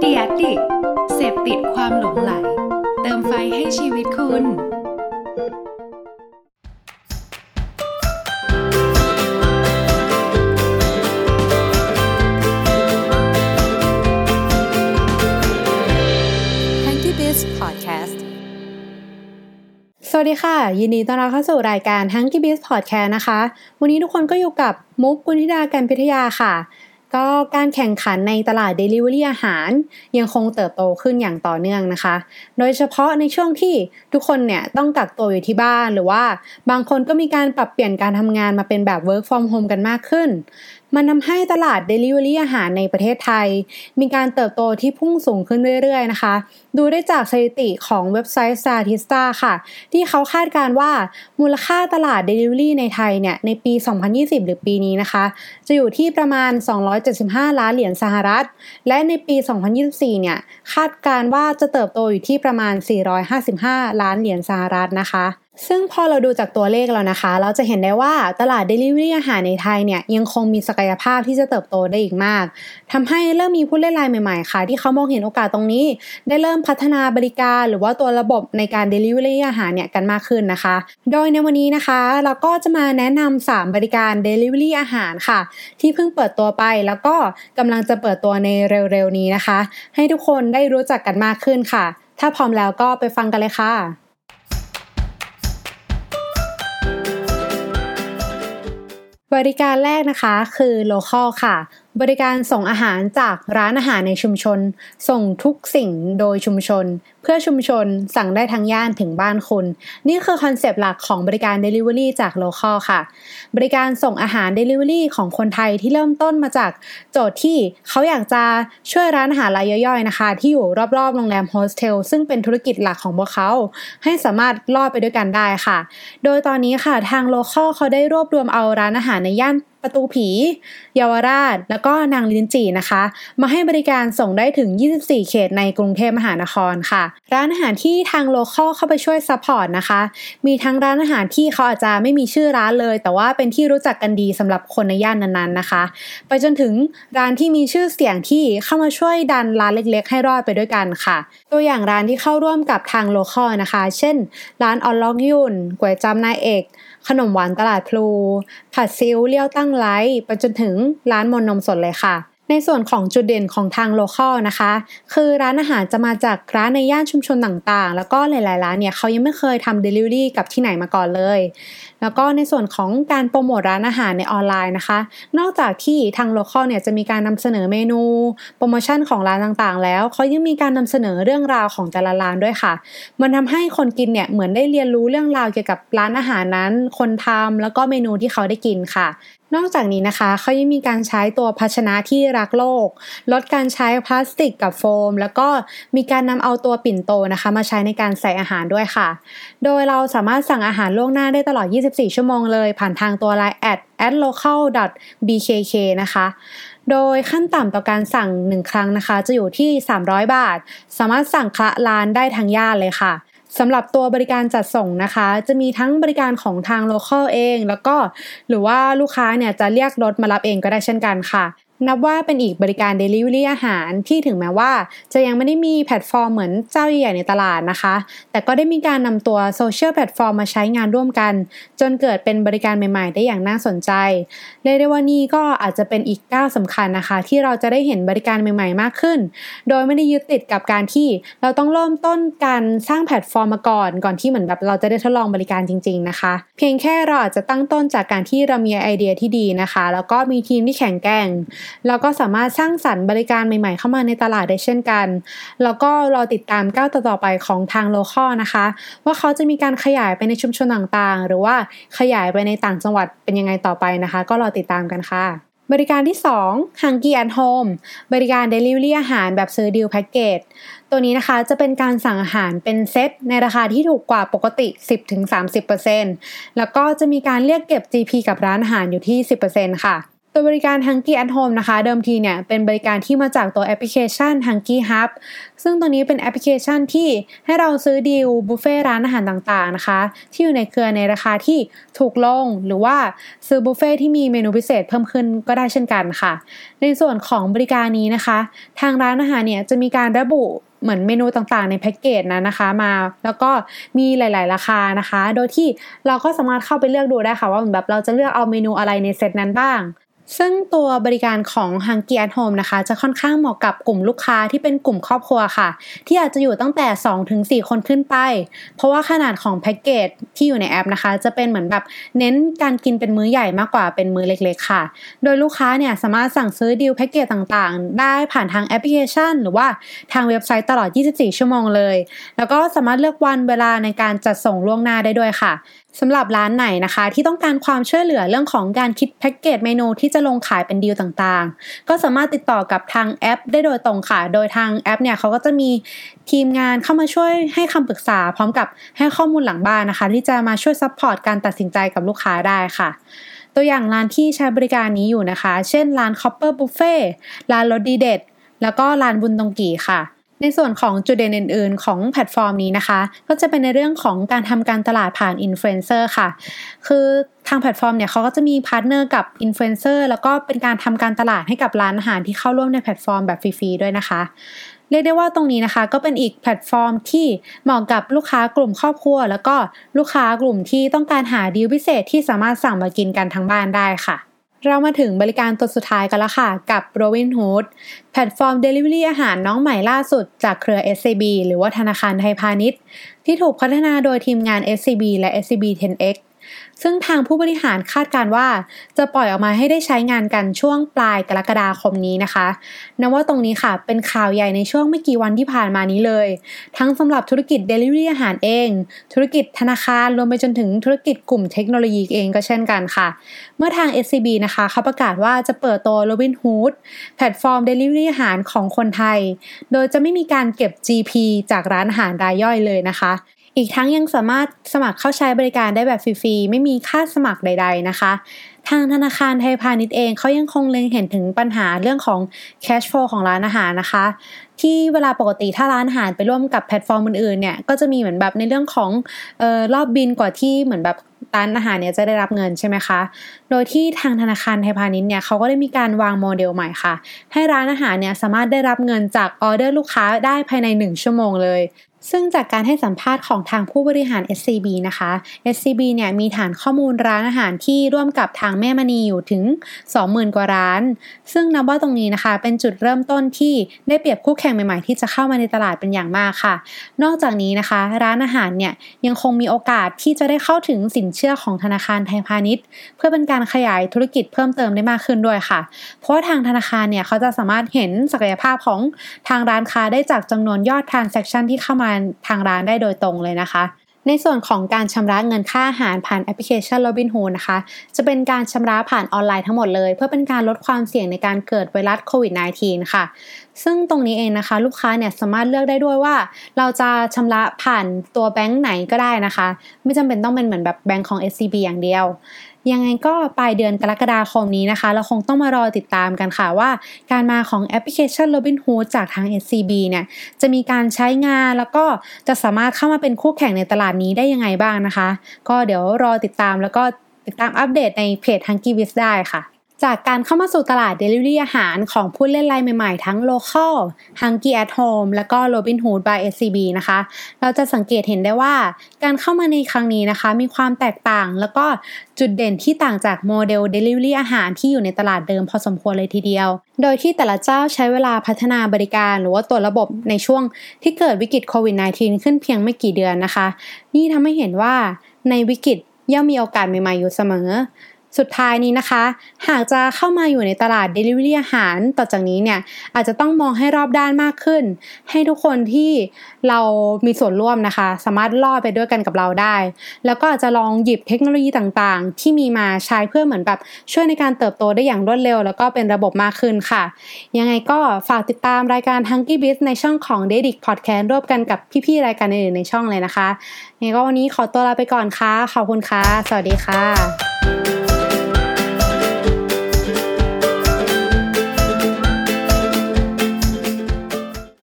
เดียดิเสพติดความหลงไหล เติมไฟให้ชีวิตคุณ Hanky Biz Podcast สวัสดีค่ะ ยินดีต้อนรับเข้าสู่รายการ h u n k y Biz Podcast นะคะ วันนี้ทุกคนก็อยู่กับมุกกุณิดาการพิทยาค่ะ ก็การแข่งขันในตลาด Delivery อาหารยังคงเติบโตขึ้นอย่างต่อเนื่องนะคะ โดยเฉพาะในช่วงที่ทุกคนเนี่ยต้องกักตัวอยู่ที่บ้านหรือว่า บางคนก็มีการปรับเปลี่ยนการทำงานมาเป็นแบบ work from home กันมากขึ้น มันทำให้ตลาด Delivery อาหารในประเทศไทย มีการเติบโตที่พุ่งสูงขึ้นเรื่อยๆนะคะ ดูได้จากสถิติของเว็บไซต์ Statista ค่ะ ที่เขาคาดการว่ามูลค่าตลาด Delivery ในไทยเนี่ยในปี 2020 หรือปีนี้นะคะ จะอยู่ที่ประมาณ 275 ล้านเหรียญสหรัฐ และในปี 2024 เนี่ยคาดการว่าจะเติบโตอยู่ที่ประมาณ 455 ล้านเหรียญสหรัฐนะคะ ซึ่งพอเราดูจากตัวเลขแล้วนะคะ เราจะเห็นได้ว่าตลาด Delivery อาหารในไทยเนี่ยยังคงมีศักยภาพที่จะเติบโตได้อีกมากทำให้เริ่มมีผู้เล่นรายใหม่ๆค่ะ ที่เขามองเห็นโอกาสตรงนี้ ได้เริ่มพัฒนาบริการ หรือว่าตัวระบบในการ Delivery อาหารเนี่ยกันมากขึ้นนะคะ โดยในวันนี้นะคะ เราก็จะมาแนะนำ3บริการ Delivery อาหารค่ะ ที่เพิ่งเปิดตัวไปแล้วก็กำลังจะเปิดตัวในเร็วๆนี้นะคะ ให้ทุกคนได้รู้จักกันมากขึ้นค่ะ ถ้าพร้อมแล้วก็ไปฟังกันเลยค่ะ บริการแรกนะคะคือ local ค่ะ บริการส่งอาหารจากร้านอาหารในชุมชน ส่งทุกสิ่งโดยชุมชน เพื่อชุมชนสั่งได้ทั้งย่านถึงบ้านคุณ นี่คือคอนเซปต์หลักของบริการ Delivery จาก Locall ค่ะ บริการส่งอาหาร Delivery ของคนไทยที่เริ่มต้นมาจากโจทย์ที่เขาอยากจะช่วยร้านอาหารรายย่อยๆนะคะ ที่อยู่รอบๆโรงแรมโฮสเทลซึ่งเป็นธุรกิจหลักของพวกเขา ให้สามารถรอดไปด้วยกันได้ค่ะ โดยตอนนี้ค่ะทาง local เขาได้รวบรวมเอาร้านอาหารในย่านประตูผีเยาวราช แล้วก็นางลิ้นจี่นะคะ มาให้บริการส่งได้ถึง 24 เขตในกรุงเทพมหานครค่ะร้านอาหารที่ทาง Locall เข้าไปช่วย support นะคะ มีทั้งร้านอาหารที่เขาอาจจะไม่มีชื่อร้านเลย แต่ว่าเป็นที่รู้จักกันดีสำหรับคนในย่านนั้นๆนะคะ ไปจนถึงร้านที่มีชื่อเสียงที่เข้ามาช่วยดันร้านเล็ก ๆ ให้รอดไปด้วยกันค่ะ ตัวอย่างร้านที่เข้าร่วมกับทาง Locall นะคะ เช่น ร้านออน ล๊อก หยุ่นก๋วยจั๊บนายเอ็กขนมหวานตลาดพลูผัดซีอิ๊วเลี้ยวตั้งไลท์ไปจนถึงร้านมนต์นมสดเลยค่ะ ในส่วนของจุดเด่นของทาง Locall นะคะ คือร้านอาหารจะมาจากร้านในย่านชุมชนต่างๆ แล้วก็หลายๆร้านเนี่ยเขายังไม่เคยทำเดลิเวอรี่กับที่ไหนมาก่อนเลย แล้วก็ในส่วนของการโปรโมทร้านอาหารในออนไลน์นะคะ นอกจากที่ทาง Locall เนี่ยจะมีการนำเสนอเมนู โปรโมชั่นของร้านต่างๆ แล้วเขายังมีการนำเสนอเรื่องราวของแต่ละร้านด้วยค่ะ มันทำให้คนกินเนี่ยเหมือนได้เรียนรู้เรื่องราวเกี่ยวกับร้านอาหารนั้น คนทำแล้วก็เมนูที่เขาได้กินค่ะ นอกจากนี้นะคะเขายังมีการใช้ตัวภาชนะที่รักโลก ลดการใช้พลาสติกกับโฟม แล้วก็มีการนำเอาตัวปิ่นโตนะคะ มาใช้ในการใส่อาหารด้วยค่ะ โดยเราสามารถสั่งอาหารล่วงหน้าได้ตลอด 24 ชั่วโมงเลย ผ่านทางตัว line at at local bkk นะคะ โดยขั้นต่ำต่อการสั่ง 1 ครั้งนะคะ จะอยู่ที่ 300 บาท สามารถสั่งคละร้านได้ทั้งย่านเลยค่ะสำหรับตัวบริการจัดส่งนะคะ จะมีทั้งบริการของทาง Locall เอง แล้วก็หรือว่าลูกค้าเนี่ยจะเรียกรถมารับเองก็ได้เช่นกันค่ะ นับว่าเป็นอีกบริการ Delivery อาหารที่ถึงแม้ว่า จะยังไม่ได้มีแพลตฟอร์มเหมือนเจ้าใหญ่ในตลาดนะคะ แต่ก็ได้มีการนำตัวโซเชียลแพลตฟอร์มมาใช้งานร่วมกัน จนเกิดเป็นบริการใหม่ๆ ได้อย่างน่าสนใจ เรียกได้ว่านี่ก็อาจจะเป็นอีกก้าวสำคัญนะคะ ที่เราจะได้เห็นบริการใหม่ๆ มากขึ้น โดยไม่ได้ยึดติดกับการที่เราต้องเริ่มต้นการสร้างแพลตฟอร์มมาก่อน ก่อนที่เหมือนแบบเราจะได้ทดลองบริการจริง ๆนะคะ เพียงแค่เราอาจจะตั้งต้นจากการที่เรามีไอเดียที่ดีนะคะ แล้วก็มีทีมที่แข็งแกร่งแล้วก็สามารถสร้างสรรค์บริการใหม่ๆ เข้ามาในตลาดได้เช่นกัน แล้วก็รอติดตามก้าวต่อๆไปของทาง Locall นะคะ ว่าเขาจะมีการขยายไปในชุมชนต่างๆ หรือว่าขยายไปในต่างจังหวัดเป็นยังไงต่อไปนะคะ ก็รอติดตามกันค่ะบริการที่ 2 Hungry at Home บริการ Delivery อาหารแบบซื้อดีลแพ็กเกจ ตัวนี้นะคะจะเป็นการสั่งอาหารเป็นเซตในราคาที่ถูกกว่าปกติ 10-30%แล้วก็จะมีการเรียกเก็บ GP กับร้านอาหารอยู่ที่ 10%ค่ะ ตัวบริการ Hunky at Home นะคะ เดิมทีเนี่ยเป็นบริการที่มาจากตัวแอปพลิเคชัน Hunky Hub ซึ่งตัวนี้เป็นแอปพลิเคชันที่ให้เราซื้อดีลบุฟเฟ่ร้านอาหารต่างๆนะคะ ที่อยู่ในเครือในราคาที่ถูกลง หรือว่าซื้อบุฟเฟ่ที่มีเมนูพิเศษเพิ่มขึ้นก็ได้เช่นกันค่ะ ในส่วนของบริการนี้นะคะ ทางร้านอาหารเนี่ยจะมีการระบุเหมือนเมนูต่างๆในแพ็กเกจนะนะคะมา แล้วก็มีหลาย ๆ ราคานะคะ โดยที่เราก็สามารถเข้าไปเลือกดูได้ค่ะว่าแบบเราจะเลือกเอาเมนูอะไรในเซตนั้นบ้าง ซึ่งตัวบริการของ h u n k y at Home นะคะ จะค่อนข้างเหมาะกับกลุ่มลูกค้าที่เป็นกลุ่มครอบครัวค่ะ ที่อาจจะอยู่ตั้งแต่ 2-4 คนขึ้นไป เพราะว่าขนาดของแพ็กเกจที่อยู่ในแอปนะคะ จะเป็นเหมือนแบบเน้นการกินเป็นมื้อใหญ่มากกว่าเป็นมื้อเล็กๆค่ะ โดยลูกค้าเนี่ยสามารถสั่งซื้อดีลแพ็กเกจต่างๆ ได้ผ่านทางแอปพลิเคชัน หรือว่าทางเว็บไซต์ตลอด 24 ชั่วโมงเลย แล้วก็สามารถเลือกวันเวลาในการจัดส่งล่วงหน้าได้ด้วยค่ะสำหรับร้านไหนนะคะ ที่ต้องการความช่วยเหลือเรื่องของการคิดแพ็กเกจเมนูที่จะลงขายเป็นดีลต่างๆ ก็สามารถติดต่อกับทางแอป ได้โดยตรงค่ะ โดยทางแอปเนี่ยเขาก็จะมีทีมงานเข้ามาช่วยให้คำปรึกษา พร้อมกับให้ข้อมูลหลังบ้านนะคะ ที่จะมาช่วย support การตัดสินใจกับลูกค้าได้ค่ะตัวอย่างร้านที่ใช้บริการนี้อยู่นะคะ เช่นร้าน Copper Buffet ร้านรสดีเด็ด แล้วก็ร้านบุญตงกีค่ะ ในส่วนของจุดเด่นอื่น ๆ ของแพลตฟอร์มนี้นะคะ ก็จะเป็นในเรื่องของการทำการตลาดผ่านอินฟลูเอนเซอร์ค่ะ คือทางแพลตฟอร์มเนี่ยเขาก็จะมี partner กับอินฟลูเอนเซอร์แล้วก็เป็นการทำการตลาดให้กับร้านอาหารที่เข้าร่วมในแพลตฟอร์มแบบฟรี ๆ ด้วยนะคะเรียกได้ว่าตรงนี้นะคะก็เป็นอีกแพลตฟอร์มที่เหมาะกับลูกค้ากลุ่มครอบครัว แล้วก็ลูกค้ากลุ่มที่ต้องการหาดีลพิเศษที่สามารถสั่งมากินกันทั้งบ้านได้ค่ะ เรามาถึงบริการตัวสุดท้ายกันแล้วค่ะ กับ Robinhood แพลตฟอร์ม Delivery อาหารน้องใหม่ล่าสุดจากเครือ SCB หรือว่าธนาคารไทยพาณิชย์ ที่ถูกพัฒนาโดยทีมงาน SCB และ SCB 10X ซึ่งทางผู้บริหารคาดการว่า จะปล่อยออกมาให้ได้ใช้งานกันช่วงปลายกรกฎาคมนี้นะคะนับว่าตรงนี้ค่ะ เป็นข่าวใหญ่ในช่วงไม่กี่วันที่ผ่านมานี้เลย ทั้งสำหรับธุรกิจ Delivery อาหารเอง ธุรกิจธนาคารรวมไปจนถึงธุรกิจกลุ่มเทคโนโลยีเองก็เช่นกันค่ะ เมื่อทาง SCB นะคะเขาประกาศว่าจะเปิดตัว Robinhood แพลตฟอร์ม Delivery อาหารของคนไทย โดยจะไม่มีการเก็บ GP จากร้านอาหารรายย่อยเลยนะคะ อีกทั้งยังสามารถสมัครเข้าใช้บริการได้แบบฟรีๆ ไม่มีค่าสมัครใด ๆ นะคะ ทางธนาคารไทยพาณิชย์เองเขายังคงเล็งเห็นถึงปัญหาเรื่องของ cash flow ของร้านอาหารนะคะ ที่เวลาปกติถ้าร้านอาหารไปร่วมกับแพลตฟอร์มอื่นๆ เนี่ยก็จะมีเหมือนแบบในเรื่องของรอรอบบิลกว่าที่เหมือนแบบร้านอาหารเนี่ยจะได้รับเงินใช่ไหมคะ โดยที่ทางธนาคารไทยพาณิชย์เนี่ยเขาก็ได้มีการวางโมเดลใหม่ค่ะ ให้ร้านอาหารเนี่ยสามารถได้รับเงินจากออเดอร์ลูกค้าได้ภายใน 1 ชั่วโมงเลย ซึ่งจากการให้สัมภาษณ์ของทางผู้บริหาร SCB นะคะ SCB เนี่ยมีฐานข้อมูลร้านอาหารที่ร่วมกับทางแม่มณีอยู่ถึง 20,000 กว่าร้าน ซึ่งนับว่าตรงนี้นะคะ เป็นจุดเริ่มต้นที่ได้เปรียบคู่แข่งใหม่ๆ ที่จะเข้ามาในตลาดเป็นอย่างมากค่ะ นอกจากนี้นะคะ ร้านอาหารเนี่ยยังคงมีโอกาสที่จะได้เข้าถึงสินเชื่อของธนาคารไทยพาณิชย์ เพื่อเป็นการขยายธุรกิจเพิ่มเติมได้มากขึ้นด้วยค่ะ เพราะทางธนาคารเนี่ยเขาจะสามารถเห็นศักยภาพของทางร้านค้าได้จากจำนวนยอด transaction ที่เข้ามาทางร้านได้โดยตรงเลยนะคะ ในส่วนของการชำระเงินค่าอาหารผ่านแอปพลิเคชัน Robinhood นะคะ จะเป็นการชำระผ่านออนไลน์ทั้งหมดเลย เพื่อเป็นการลดความเสี่ยงในการเกิดไวรัสโควิด -19 ค่ะ ซึ่งตรงนี้เองนะคะ ลูกค้าเนี่ยสามารถเลือกได้ด้วยว่า เราจะชำระผ่านตัวแบงก์ไหนก็ได้นะคะ ไม่จำเป็นต้องเป็นเหมือนแบบแบงก์ของ SCB อย่างเดียว ยังไงก็ปลายเดือนกรกฎาคมนี้นะคะ เราคงต้องมารอติดตามกันค่ะว่า การมาของแอปพลิเคชัน Robinhood จากทาง SCB เนี่ยจะมีการใช้งานแล้วก็จะสามารถเข้ามาเป็นคู่แข่งในตลาดนี้ได้ยังไงบ้างนะคะ ก็เดี๋ยวรอติดตามแล้วก็ติดตามอัปเดตในเพจทางกีวิสได้ค่ะ จากการเข้ามาสู่ตลาด Delivery อาหารของผู้เล่นรายใหม่ๆ ทั้ง Local, Hungry at Home และก็ Robinhood by SCB นะคะ เราจะสังเกตเห็นได้ว่าการเข้ามาในครั้งนี้นะคะ มีความแตกต่างแล้วก็จุดเด่นที่ต่างจากโมเดล Delivery อาหารที่อยู่ในตลาดเดิมพอสมควรเลยทีเดียว โดยที่แต่ละเจ้าใช้เวลาพัฒนาบริการหรือว่าตัวระบบในช่วงที่เกิดวิกฤตโควิด -19 ขึ้นเพียงไม่กี่เดือนนะคะ นี่ทำให้เห็นว่าในวิกฤตย่อมมีโอกาสใหม่ๆอยู่เสมอ สุดท้ายนี้นะคะ หากจะเข้ามาอยู่ในตลาด Delivery อาหารต่อจากนี้เนี่ยอาจจะต้องมองให้รอบด้านมากขึ้น ให้ทุกคนที่เรามีส่วนร่วมนะคะ สามารถล่อไปด้วยกันกับเราได้ แล้วก็อาจจะลองหยิบเทคโนโลยีต่างๆ ที่มีมาใช้เพื่อเหมือนแบบช่วยในการเติบโตได้อย่างรวดเร็ว แล้วก็เป็นระบบมากขึ้นค่ะ ยังไงก็ฝากติดตามรายการ Hunky Biz ในช่องของ d e d i c Podcast ร่วมกันกับพี่ๆรายการอื่นๆในช่องเลยนะคะยังไงก็วันนี้ขอตัวลาไปก่อนค่ะขอบคุณค่ะสวัสดีค่ะ